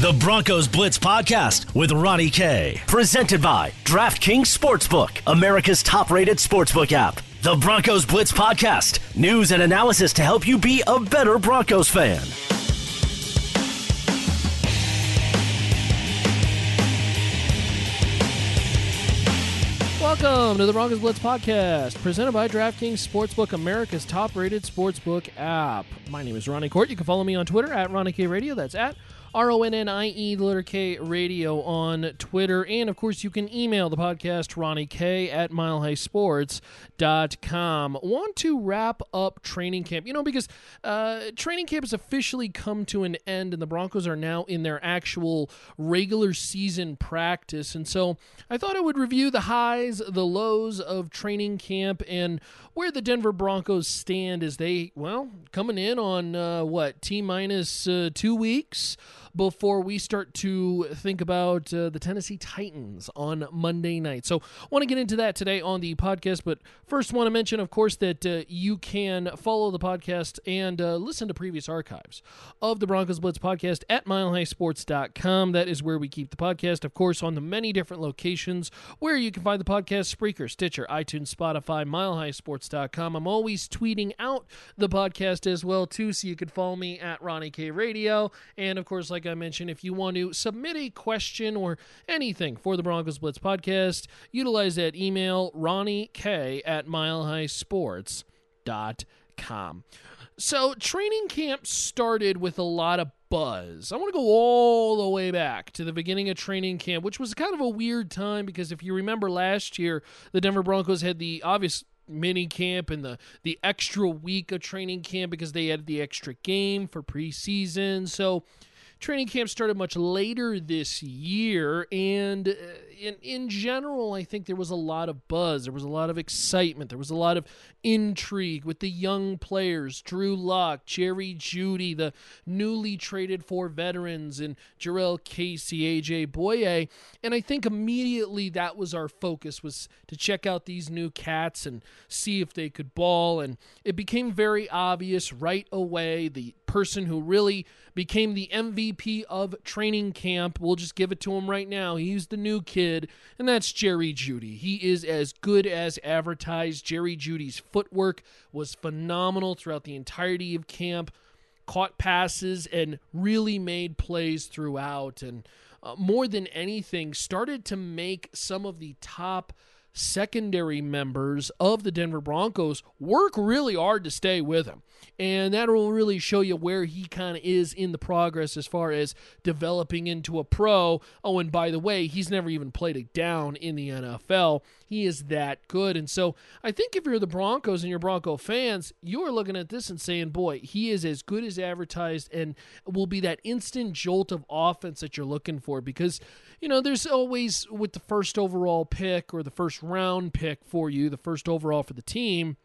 The Broncos Blitz Podcast with Ronnie K. Presented by DraftKings Sportsbook, America's top rated sportsbook app. The Broncos Blitz Podcast, news and analysis to help you be a better Broncos fan. Welcome to the Broncos Blitz podcast, presented by DraftKings Sportsbook, America's top-rated sportsbook app. My name is Ronnie Court. You can follow me on Twitter at Ronnie K Radio. That's at R O N N I E, the letter K radio on Twitter. And of course, you can email the podcast, Ronnie K at milehighsports.com. Want to wrap up training camp? You know, because uh, training camp has officially come to an end, and the Broncos are now in their actual regular season practice. And so I thought I would review the highs, the lows of training camp, and where the Denver Broncos stand as they, well, coming in on uh, what, T minus uh, two weeks before we start to think about uh, the Tennessee Titans on Monday night. So, want to get into that today on the podcast, but first, want to mention, of course, that uh, you can follow the podcast and uh, listen to previous archives of the Broncos Blitz podcast at milehighsports.com. That is where we keep the podcast, of course, on the many different locations where you can find the podcast Spreaker, Stitcher, iTunes, Spotify, milehighsports.com. I'm always tweeting out the podcast as well, too, so you can follow me at Ronnie K Radio. And, of course, like I mentioned, if you want to submit a question or anything for the Broncos Blitz podcast, utilize that email, Ronnie K at milehighsports.com. So, training camp started with a lot of buzz. I want to go all the way back to the beginning of training camp, which was kind of a weird time because if you remember last year, the Denver Broncos had the obvious mini camp and the the extra week of training camp because they had the extra game for preseason. So training camp started much later this year, and uh, in in general, I think there was a lot of buzz. There was a lot of excitement. There was a lot of intrigue with the young players: Drew Lock, Jerry Jeudy, the newly traded for veterans, and Jurrell Casey, AJ Bouye. And I think immediately that was our focus was to check out these new cats and see if they could ball. And it became very obvious right away the person who really became the MVP of training camp. We'll just give it to him right now. He's the new kid, and that's Jerry Jeudy. He is as good as advertised. Jerry Jeudy's footwork was phenomenal throughout the entirety of camp. Caught passes and really made plays throughout, and uh, more than anything, started to make some of the top secondary members of the Denver Broncos work really hard to stay with him. And that will really show you where he kind of is in the progress as far as developing into a pro. Oh, and by the way, he's never even played a down in the NFL. He is that good. And so I think if you're the Broncos and you're Bronco fans, you're looking at this and saying, boy, he is as good as advertised and will be that instant jolt of offense that you're looking for because, you know, there's always with the first overall pick or the first round pick for you, the first overall for the team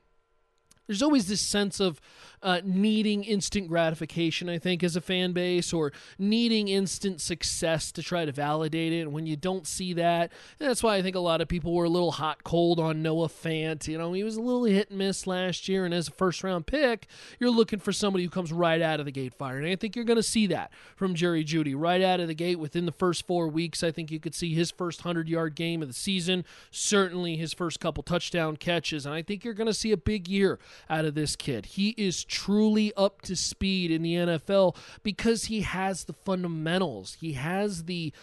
there's always this sense of uh, needing instant gratification, I think, as a fan base, or needing instant success to try to validate it. And when you don't see that, that's why I think a lot of people were a little hot cold on Noah Fant. You know, he was a little hit and miss last year, and as a first round pick, you're looking for somebody who comes right out of the gate fire. And I think you're going to see that from Jerry Jeudy right out of the gate within the first four weeks. I think you could see his first 100 yard game of the season, certainly his first couple touchdown catches. And I think you're going to see a big year out of this kid. He is truly up to speed in the NFL because he has the fundamentals. He has the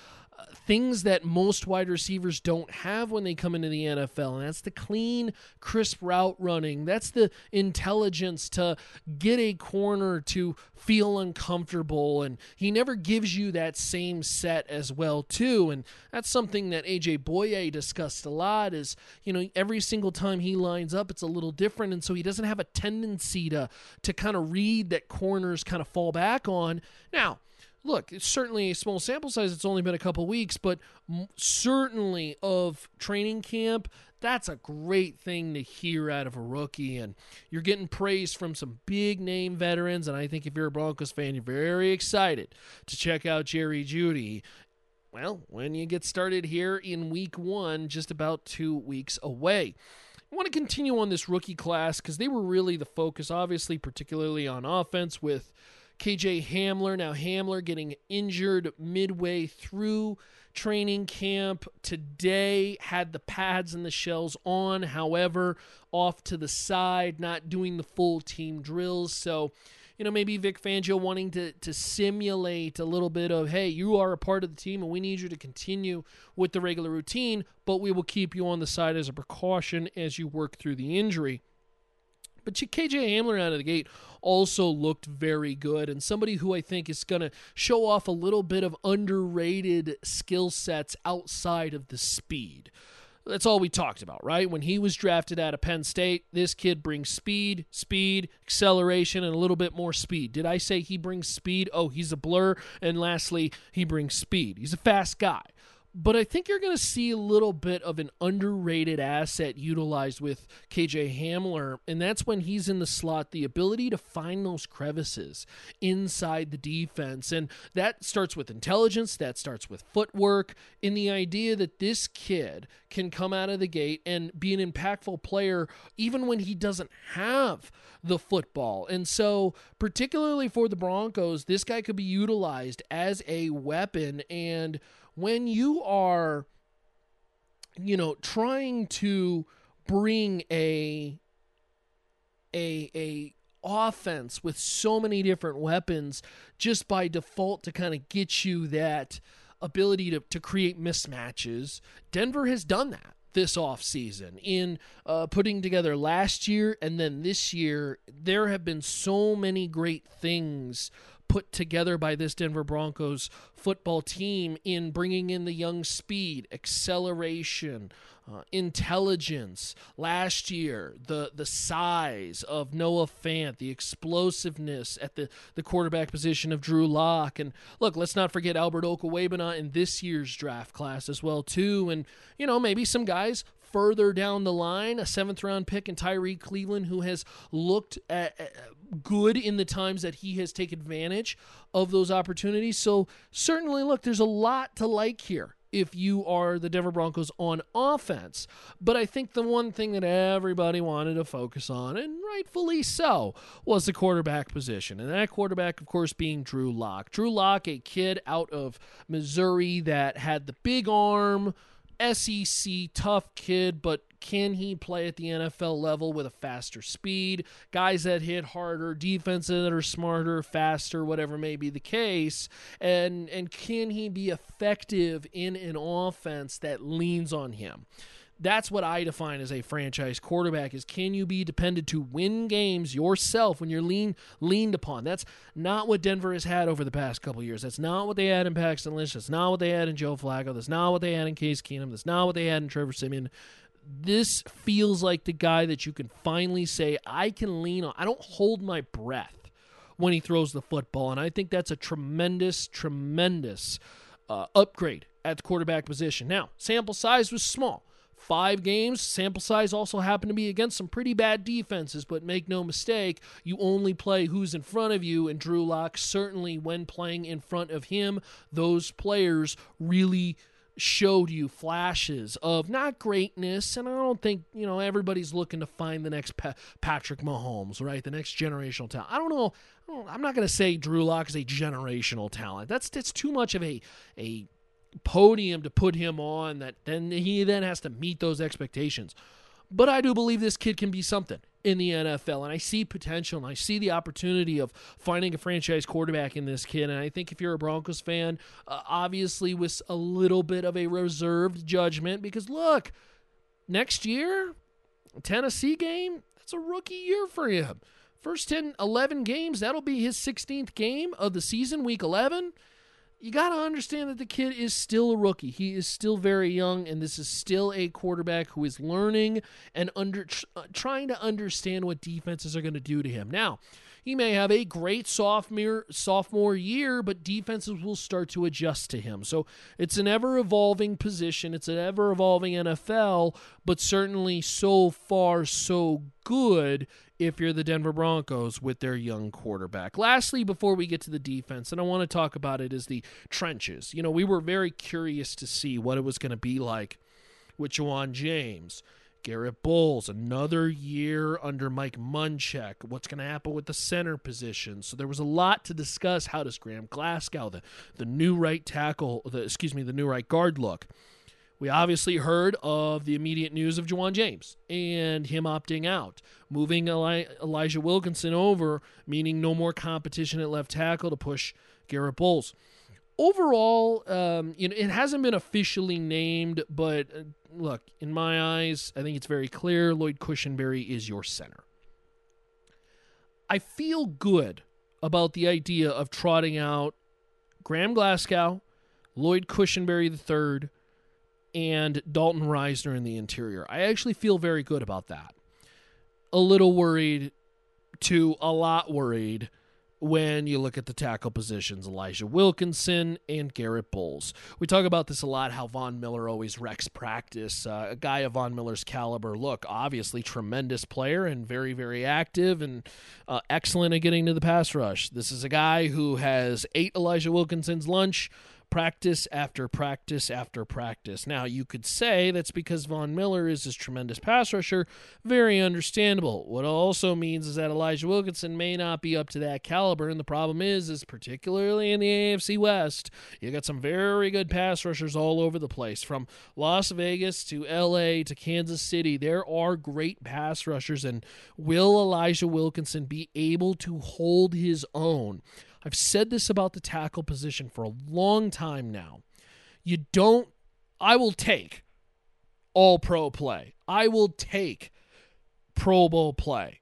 things that most wide receivers don't have when they come into the NFL. And that's the clean, crisp route running. That's the intelligence to get a corner to feel uncomfortable. And he never gives you that same set as well, too. And that's something that AJ Bouye discussed a lot is, you know, every single time he lines up, it's a little different. And so he doesn't have a tendency to to kind of read that corners kind of fall back on. Now, look, it's certainly a small sample size. It's only been a couple weeks, but certainly of training camp, that's a great thing to hear out of a rookie. And you're getting praise from some big name veterans. And I think if you're a Broncos fan, you're very excited to check out Jerry Jeudy. Well, when you get started here in week one, just about two weeks away. I want to continue on this rookie class because they were really the focus, obviously, particularly on offense with KJ Hamler. Now, Hamler getting injured midway through training camp today, had the pads and the shells on, however, off to the side, not doing the full team drills. So, you know, maybe Vic Fangio wanting to, to simulate a little bit of, hey, you are a part of the team and we need you to continue with the regular routine, but we will keep you on the side as a precaution as you work through the injury. But KJ Hamler out of the gate also looked very good and somebody who I think is going to show off a little bit of underrated skill sets outside of the speed. That's all we talked about, right? When he was drafted out of Penn State, this kid brings speed, speed, acceleration, and a little bit more speed. Did I say he brings speed? Oh, he's a blur. And lastly, he brings speed. He's a fast guy but I think you're going to see a little bit of an underrated asset utilized with KJ Hamler, and that's when he's in the slot, the ability to find those crevices inside the defense. And that starts with intelligence, that starts with footwork, in the idea that this kid can come out of the gate and be an impactful player even when he doesn't have the football. And so, particularly for the Broncos, this guy could be utilized as a weapon and when you are you know trying to bring a a a offense with so many different weapons just by default to kind of get you that ability to, to create mismatches denver has done that this offseason in uh, putting together last year and then this year. There have been so many great things put together by this Denver Broncos football team in bringing in the young speed, acceleration, uh, intelligence. Last year, the the size of Noah Fant, the explosiveness at the, the quarterback position of Drew Lock, and look, let's not forget Albert Okwuegbunam in this year's draft class as well too, and you know maybe some guys further down the line, a seventh round pick in Tyrie Cleveland, who has looked at, at good in the times that he has taken advantage of those opportunities. So, certainly, look, there's a lot to like here if you are the Denver Broncos on offense. But I think the one thing that everybody wanted to focus on, and rightfully so, was the quarterback position. And that quarterback, of course, being Drew Lock. Drew Lock, a kid out of Missouri that had the big arm SEC tough kid, but can he play at the NFL level with a faster speed? Guys that hit harder, defenses that are smarter, faster, whatever may be the case, and and can he be effective in an offense that leans on him? That's what I define as a franchise quarterback is can you be depended to win games yourself when you're lean leaned upon. That's not what Denver has had over the past couple years. That's not what they had in Paxton Lynch. That's not what they had in Joe Flacco. That's not what they had in Case Keenum. That's not what they had in Trevor Siemian. This feels like the guy that you can finally say, I can lean on. I don't hold my breath when he throws the football. And I think that's a tremendous, tremendous uh, upgrade at the quarterback position. Now, sample size was small five games. Sample size also happened to be against some pretty bad defenses, but make no mistake, you only play who's in front of you. And Drew Lock, certainly when playing in front of him, those players really showed you flashes of not greatness, and I don't think you know everybody's looking to find the next pa- Patrick Mahomes, right? The next generational talent. I don't know. I'm not going to say Drew Lock is a generational talent. That's that's too much of a a podium to put him on that then he then has to meet those expectations. But I do believe this kid can be something in the NFL, and I see potential, and I see the opportunity of finding a franchise quarterback in this kid. And I think if you're a Broncos fan, uh, obviously with a little bit of a reserved judgment, because look, next year, Tennessee game, that's a rookie year for him. First 10, 11 games, that'll be his 16th game of the season, week 11 you got to understand that the kid is still a rookie. He is still very young, and this is still a quarterback who is learning and under tr- uh, trying to understand what defenses are going to do to him. Now, he may have a great sophomore sophomore year, but defenses will start to adjust to him. So it's an ever evolving position. It's an ever evolving NFL, but certainly so far so good if you're the Denver Broncos with their young quarterback. Lastly, before we get to the defense, and I want to talk about it, is the trenches. You know, we were very curious to see what it was going to be like with Ja'Wuan James, Garrett Bolles, another year under Mike Munchak. What's going to happen with the center position? So there was a lot to discuss. How does Graham Glasgow, the, the new right tackle, the excuse me, the new right guard look? We obviously heard of the immediate news of Ja'Wuan James and him opting out, moving Eli- Elijah Wilkinson over, meaning no more competition at left tackle to push Garrett Bolles overall, um, you know, it hasn't been officially named, but uh, look, in my eyes, I think it's very clear Lloyd Cushenberry is your center. I feel good about the idea of trotting out Graham Glasgow, Lloyd Cushenberry III, and Dalton Risner in the interior. I actually feel very good about that. A little worried to a lot worried when you look at the tackle positions Elijah Wilkinson and Garrett Bolles. We talk about this a lot how Von Miller always wrecks practice. Uh, a guy of Von Miller's caliber, look, obviously tremendous player and very, very active and uh, excellent at getting to the pass rush. This is a guy who has ate Elijah Wilkinson's lunch practice after practice after practice. Now, you could say that's because Von Miller is this tremendous pass rusher. Very understandable. What also means is that Elijah Wilkinson may not be up to that caliber, and the problem is, is particularly in the AFC West, you got some very good pass rushers all over the place, from Las Vegas to LA to Kansas City. There are great pass rushers, and will Elijah Wilkinson be able to hold his own? I've said this about the tackle position for a long time now. You don't, I will take all pro play. I will take Pro Bowl play.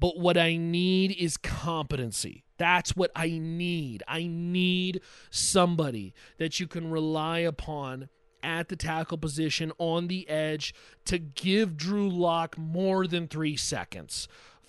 But what I need is competency. That's what I need. I need somebody that you can rely upon at the tackle position on the edge to give Drew Lock more than three seconds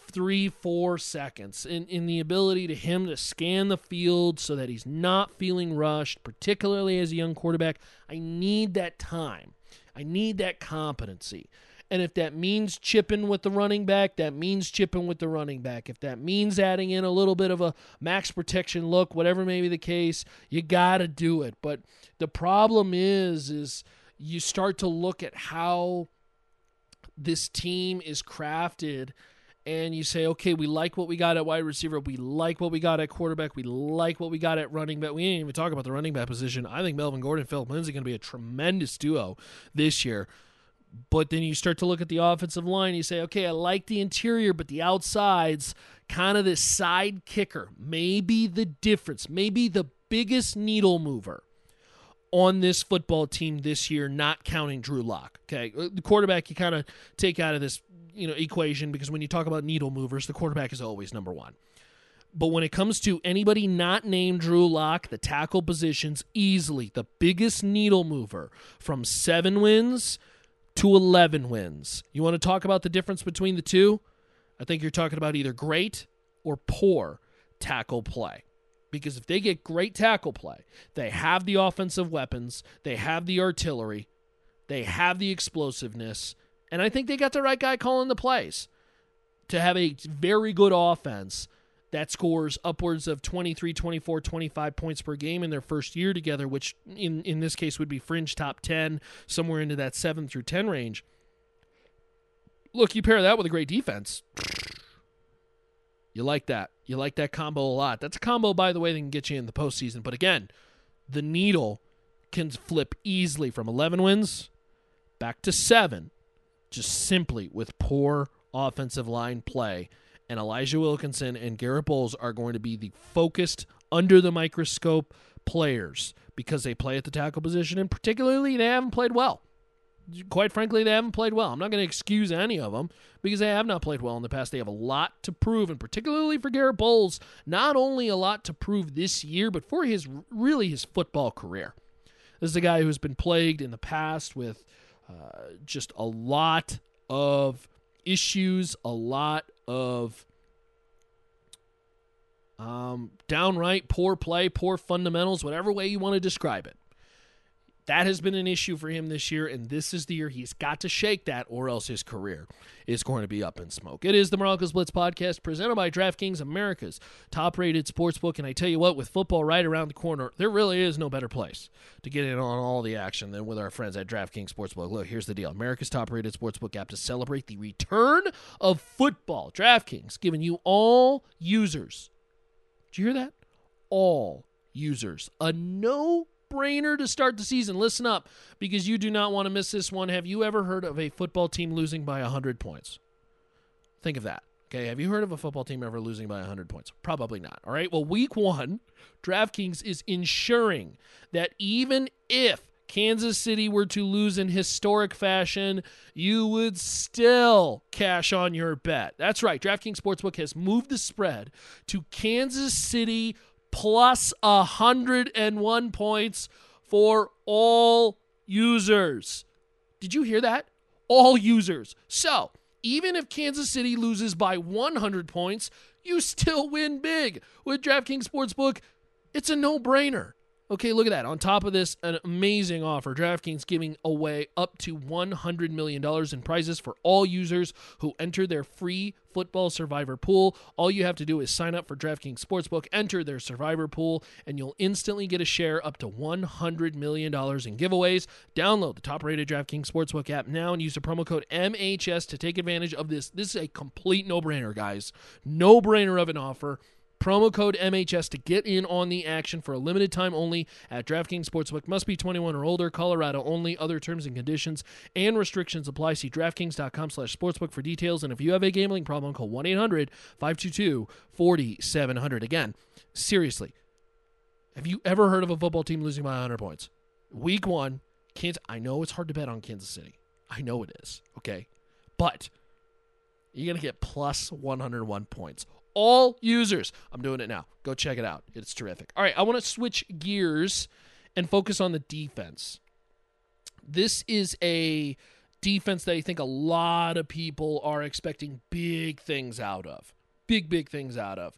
three, four seconds in, in the ability to him to scan the field so that he's not feeling rushed, particularly as a young quarterback. I need that time. I need that competency. And if that means chipping with the running back, that means chipping with the running back. If that means adding in a little bit of a max protection look, whatever may be the case, you got to do it. But the problem is is you start to look at how this team is crafted and you say, okay, we like what we got at wide receiver, we like what we got at quarterback, we like what we got at running back. We didn't even talk about the running back position. I think Melvin Gordon, Philip Lindsay, going to be a tremendous duo this year. But then you start to look at the offensive line. You say, okay, I like the interior, but the outsides, kind of this side kicker, maybe the difference, maybe the biggest needle mover on this football team this year, not counting Drew Lock. Okay, uh, the quarterback you kind of take out of this you know equation because when you talk about needle movers, the quarterback is always number one. But when it comes to anybody not named Drew Lock, the tackle positions easily the biggest needle mover from seven wins to 11 wins. You want to talk about the difference between the two? I think you're talking about either great or poor tackle play. Because if they get great tackle play, they have the offensive weapons, they have the artillery, they have the explosiveness, and I think they got the right guy calling the plays to have a very good offense that scores upwards of 23, 24, 25 points per game in their first year together, which in, in this case would be fringe top 10, somewhere into that 7 through 10 range. Look, you pair that with a great defense. You like that. You like that combo a lot. That's a combo, by the way, that can get you in the postseason. But again, the needle can flip easily from 11 wins back to seven just simply with poor offensive line play. And Elijah Wilkinson and Garrett Bolles are going to be the focused, under the microscope players because they play at the tackle position, and particularly they haven't played well. Quite frankly, they haven't played well. I'm not going to excuse any of them because they have not played well in the past. They have a lot to prove, and particularly for Garrett Bolles, not only a lot to prove this year, but for his really his football career. This is a guy who's been plagued in the past with uh, just a lot of issues, a lot of um, downright poor play, poor fundamentals, whatever way you want to describe it. That has been an issue for him this year, and this is the year he's got to shake that, or else his career is going to be up in smoke. It is the Broncos Blitz podcast presented by DraftKings, America's top rated sportsbook. And I tell you what, with football right around the corner, there really is no better place to get in on all the action than with our friends at DraftKings Sportsbook. Look, here's the deal America's top rated sportsbook app to celebrate the return of football. DraftKings giving you all users. Did you hear that? All users a no brainer to start the season. Listen up because you do not want to miss this one. Have you ever heard of a football team losing by 100 points? Think of that. Okay, have you heard of a football team ever losing by 100 points? Probably not. All right, well, week one, DraftKings is ensuring that even if Kansas City were to lose in historic fashion, you would still cash on your bet. That's right. DraftKings Sportsbook has moved the spread to Kansas City plus 101 points for all users. Did you hear that? All users. So, even if Kansas City loses by 100 points, you still win big. With DraftKings Sportsbook, it's a no brainer. Okay, look at that. On top of this, an amazing offer. DraftKings giving away up to $100 million in prizes for all users who enter their free football survivor pool. All you have to do is sign up for DraftKings Sportsbook, enter their survivor pool, and you'll instantly get a share up to $100 million in giveaways. Download the top rated DraftKings Sportsbook app now and use the promo code MHS to take advantage of this. This is a complete no brainer, guys. No brainer of an offer. Promo code MHS to get in on the action for a limited time only at DraftKings Sportsbook. Must be 21 or older. Colorado only. Other terms and conditions and restrictions apply. See DraftKings.com slash sportsbook for details. And if you have a gambling problem, call 1-800-522-4700. Again, seriously, have you ever heard of a football team losing by 100 points? Week one, Kansas. I know it's hard to bet on Kansas City. I know it is. Okay. But you're to get plus 101 points all users. I'm doing it now. Go check it out. It's terrific. All right, I want to switch gears and focus on the defense. This is a defense that I think a lot of people are expecting big things out of. Big, big things out of.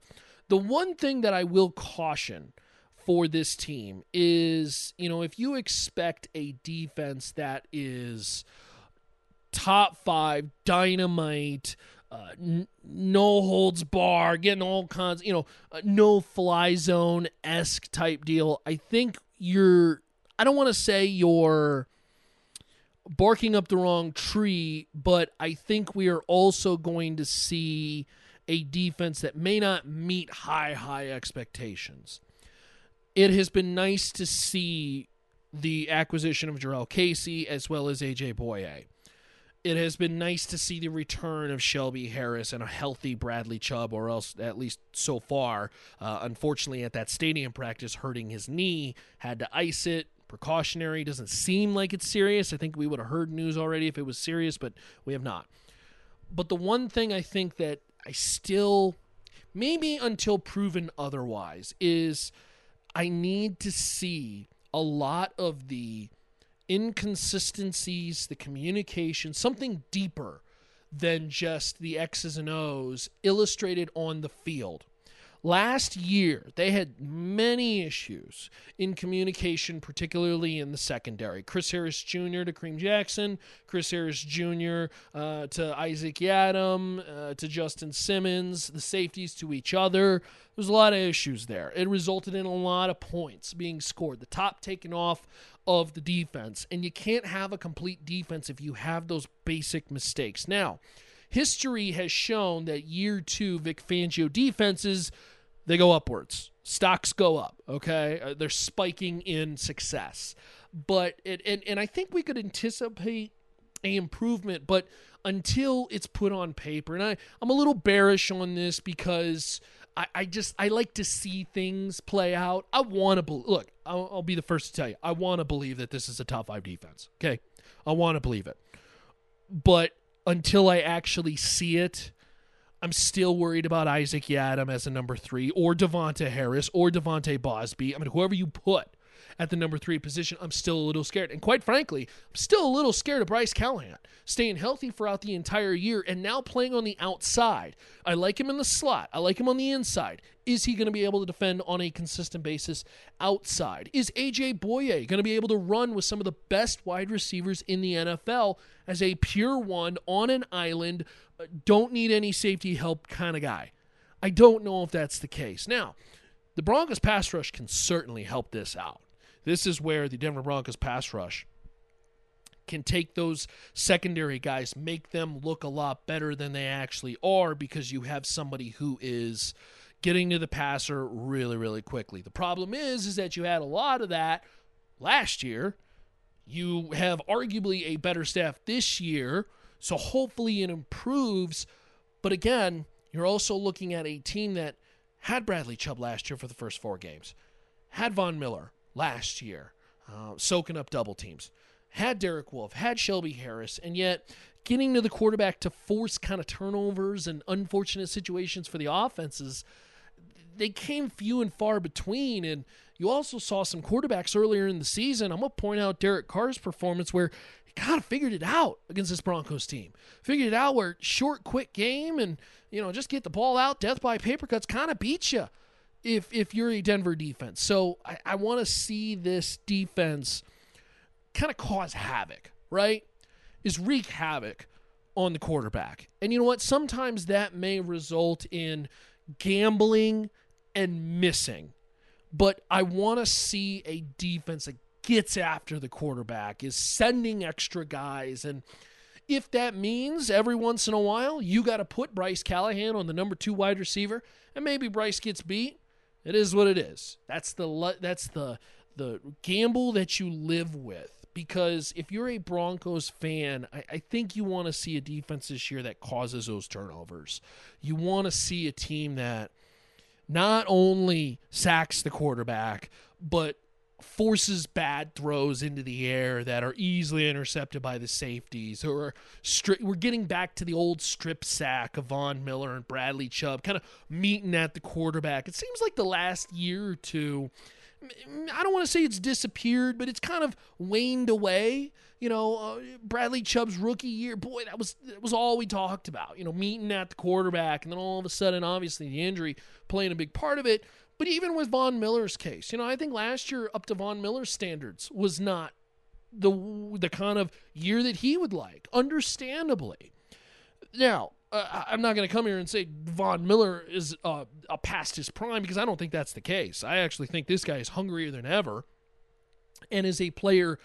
The one thing that I will caution for this team is, you know, if you expect a defense that is top five, dynamite, uh, n- no holds bar, getting all kinds, you know, uh, no fly zone esque type deal. I think you're, I don't want to say you're barking up the wrong tree, but I think we are also going to see a defense that may not meet high, high expectations. It has been nice to see the acquisition of Jurrell Casey as well as AJ Bouye it has been nice to see the return of Shelby Harris and a healthy Bradley Chubb, or else at least so far. Uh, unfortunately, at that stadium practice, hurting his knee, had to ice it. Precautionary doesn't seem like it's serious. I think we would have heard news already if it was serious, but we have not. But the one thing I think that I still, maybe until proven otherwise, is I need to see a lot of the inconsistencies, the communication, something deeper than just the X's and O's illustrated on the field. Last year, they had many issues in communication, particularly in the secondary. Chris Harris Jr. to Kareem Jackson, Chris Harris Jr. Uh, to Isaac Yiadom, uh, to Justin Simmons, the safeties to each other. There's a lot of issues there. It resulted in a lot of points being scored. The top taken off of the defense. And you can't have a complete defense if you have those basic mistakes. Now, history has shown that year two Vic Fangio defenses they go upwards. Stocks go up. Okay, uh, they're spiking in success. But it, and and I think we could anticipate a improvement, but until it's put on paper, and I I'm a little bearish on this because I, I just I like to see things play out. I want to be- look. I'll, I'll be the first to tell you. I want to believe that this is a top five defense. Okay, I want to believe it, but until I actually see it, I'm still worried about Isaac Yiadom as a number three, or Davontae Harris, or De'Vante Bausby. I mean, whoever you put at the number three position, I'm still a little scared. And quite frankly, I'm still a little scared of Bryce Callahan staying healthy throughout the entire year and now playing on the outside. I like him in the slot, I like him on the inside. Is he going to be able to defend on a consistent basis outside? Is AJ Bouye going to be able to run with some of the best wide receivers in the NFL as a pure one on an island, uh, don't need any safety help kind of guy? I don't know if that's the case. Now, the Broncos pass rush can certainly help this out. This is where the Denver Broncos pass rush can take those secondary guys, make them look a lot better than they actually are because you have somebody who is getting to the passer really, really quickly. The problem is, is that you had a lot of that last year. You have arguably a better staff this year, so hopefully it improves. But again, you're also looking at a team that had Bradley Chubb last year for the first four games, had Von Miller last year, uh, soaking up double teams, had Derek Wolfe, had Shelby Harris, and yet getting to the quarterback to force kind of turnovers and unfortunate situations for the offenses, they came few and far between. And you also saw some quarterbacks earlier in the season. I'm going to point out Derek Carr's performance where he kind of figured it out against this Broncos team. Figured it out where short, quick game and, you know, just get the ball out, death by paper cuts kind of beats you if, if you're a Denver defense. So I, I want to see this defense kind of cause havoc, right? Is wreak havoc on the quarterback. And you know what? Sometimes that may result in gambling and missing. But I want to see a defense that gets after the quarterback, is sending extra guys. And if that means every once in a while you got to put Bryce Callahan on the number two wide receiver, and maybe Bryce gets beat, it is what it is. That's the that's the the gamble that you live with. Because if you're a Broncos fan, I, I think you want to see a defense this year that causes those turnovers. You want to see a team that not only sacks the quarterback, but forces bad throws into the air that are easily intercepted by the safeties or stri- we're getting back to the old strip sack of Von Miller and Bradley Chubb kind of meeting at the quarterback. It seems like the last year or two I don't want to say it's disappeared, but it's kind of waned away. You know, uh, Bradley Chubb's rookie year, boy, that was that was all we talked about. You know, meeting at the quarterback, and then all of a sudden, obviously, the injury playing a big part of it. But even with Von Miller's case, you know, I think last year up to Von Miller's standards was not the the kind of year that he would like, understandably. Now, uh, I'm not going to come here and say Von Miller is uh, past his prime because I don't think that's the case. I actually think this guy is hungrier than ever and is a player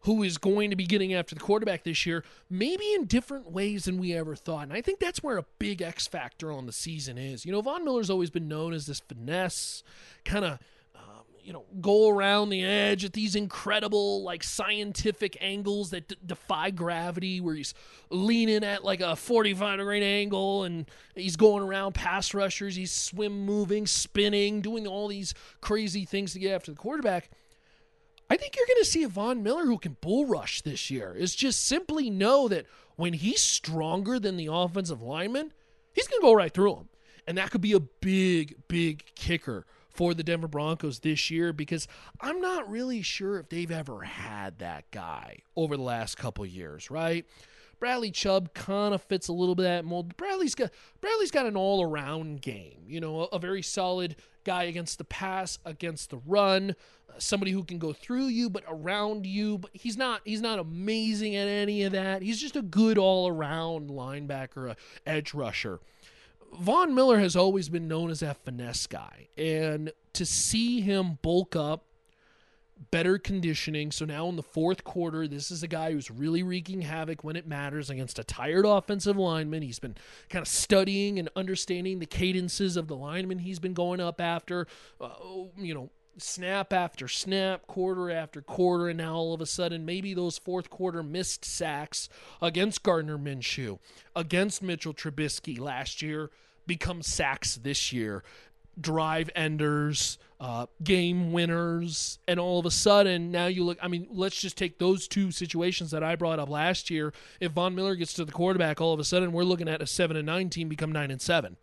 who is going to be getting after the quarterback this year, maybe in different ways than we ever thought. And I think that's where a big X factor on the season is. You know, Von Miller's always been known as this finesse kind of um, you know go around the edge at these incredible like scientific angles that d- defy gravity where he's leaning at like a 45 degree angle and he's going around pass rushers he's swim moving spinning doing all these crazy things to get after the quarterback I think you're going to see a Von Miller who can bull rush this year. Is just simply know that when he's stronger than the offensive lineman, he's going to go right through him. And that could be a big, big kicker for the Denver Broncos this year because I'm not really sure if they've ever had that guy over the last couple years, right? Bradley Chubb kind of fits a little bit that mold. Bradley's got Bradley's got an all-around game, you know, a, a very solid guy against the pass, against the run, uh, somebody who can go through you but around you, but he's not he's not amazing at any of that. He's just a good all-around linebacker, a edge rusher. Von Miller has always been known as that finesse guy. And to see him bulk up, better conditioning. So now in the fourth quarter, this is a guy who's really wreaking havoc when it matters against a tired offensive lineman. He's been kind of studying and understanding the cadences of the lineman he's been going up after. Uh, you know, snap after snap, quarter after quarter, and now all of a sudden, maybe those fourth quarter missed sacks against Gardner Minshew, against Mitchell Trubisky last year, become sacks this year. Drive enders, uh, game winners, and all of a sudden now you look. I mean, let's just take those two situations that I brought up last year. If Von Miller gets to the quarterback, all of a sudden we're looking at a seven and nine team become nine and seven.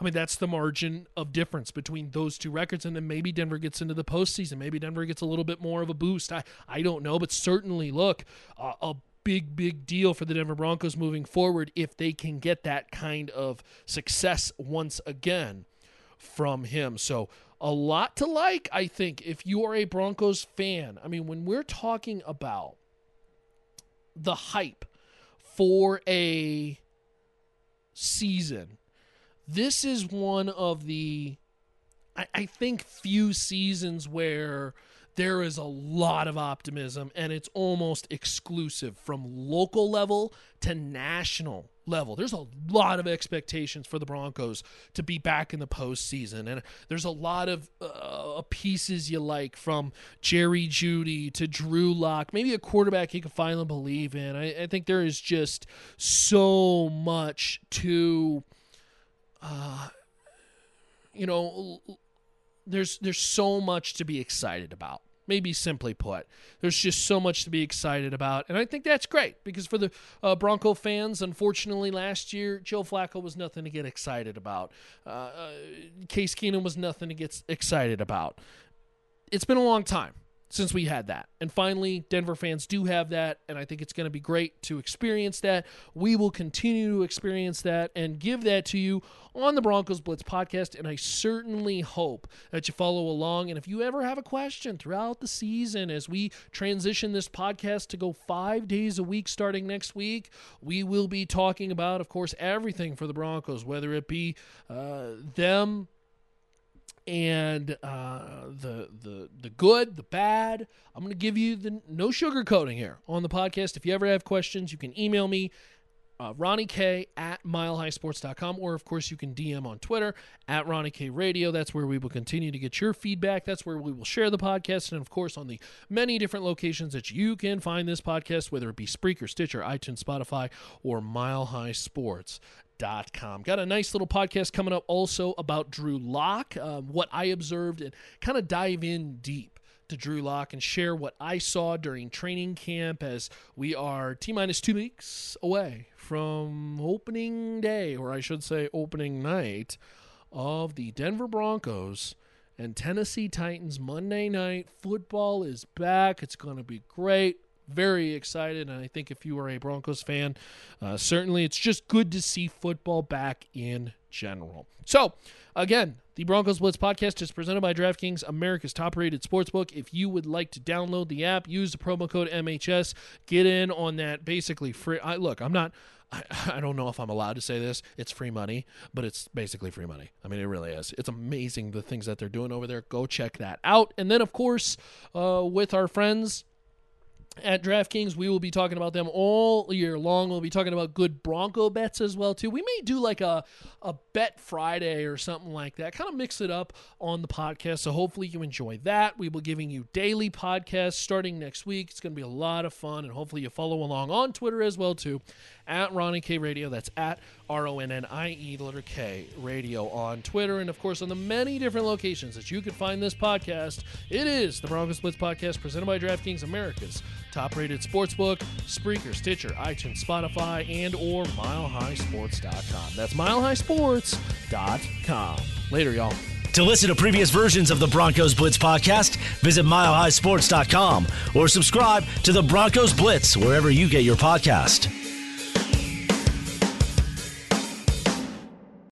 I mean, that's the margin of difference between those two records. And then maybe Denver gets into the postseason. Maybe Denver gets a little bit more of a boost. I, I don't know. But certainly, look, a big, big deal for the Denver Broncos moving forward if they can get that kind of success once again from him. So, a lot to like, I think, if you are a Broncos fan. I mean, when we're talking about the hype for a season, this is one of the, I, I think, few seasons where there is a lot of optimism and it's almost exclusive from local level to national level. There's a lot of expectations for the Broncos to be back in the postseason, and there's a lot of uh, pieces you like from Jerry Jeudy to Drew Lock, maybe a quarterback you can finally believe in. I, I think there is just so much to, uh, you know, there's there's so much to be excited about maybe simply put. There's just so much to be excited about. And I think that's great because for the uh, Bronco fans, unfortunately, last year, Joe Flacco was nothing to get excited about. Uh, uh, Case Keenum was nothing to get excited about. It's been a long time since we had that. And finally, Denver fans do have that, and I think it's going to be great to experience that. We will continue to experience that and give that to you on the Broncos Blitz podcast, and I certainly hope that you follow along. And if you ever have a question throughout the season as we transition this podcast to go five days a week starting next week, we will be talking about, of course, everything for the Broncos, whether it be uh, them and uh, the the the good, the bad. I'm going to give you the no sugarcoating here on the podcast. If you ever have questions, you can email me. Uh, Ronnie K at milehighsports.com, or of course, you can DM on Twitter at Ronnie K Radio. That's where we will continue to get your feedback. That's where we will share the podcast. And of course, on the many different locations that you can find this podcast, whether it be Spreaker, Stitcher, iTunes, Spotify, or Mile High Sports com. Got a nice little podcast coming up also about Drew Lock, um, what I observed, and kind of dive in deep to Drew Lock and share what I saw during training camp as we are T minus two weeks away from opening day, or I should say opening night, of the Denver Broncos and Tennessee Titans Monday night. Football is back. It's going to be great very excited. And I think if you are a Broncos fan, uh, certainly it's just good to see football back in general. So, again, the Broncos Blitz podcast is presented by DraftKings, America's top rated sportsbook. If you would like to download the app, use the promo code MHS, get in on that basically free. I, look, I'm not. I, don't know if I'm allowed to say this. It's free money, but it's basically free money. I mean, it really is. It's amazing the things that they're doing over there. Go check that out. And then, of course, uh, with our friends at DraftKings. We will be talking about them all year long. We'll be talking about good Bronco bets as well too. We may do like a a bet Friday or something like that. Kind of mix it up on the podcast. So hopefully you enjoy that. We will be giving you daily podcasts starting next week. It's going to be a lot of fun and hopefully you follow along on Twitter as well too at Ronnie K Radio. That's at R O N N I E, letter K Radio on Twitter. And of course, on the many different locations that you can find this podcast, it is the Broncos Blitz podcast presented by DraftKings America's top rated sportsbook, Spreaker, Stitcher, iTunes, Spotify, and or milehighsports.com. That's milehighsports.com. Later, y'all. To listen to previous versions of the Broncos Blitz podcast, visit milehighsports.com or subscribe to the Broncos Blitz wherever you get your podcast.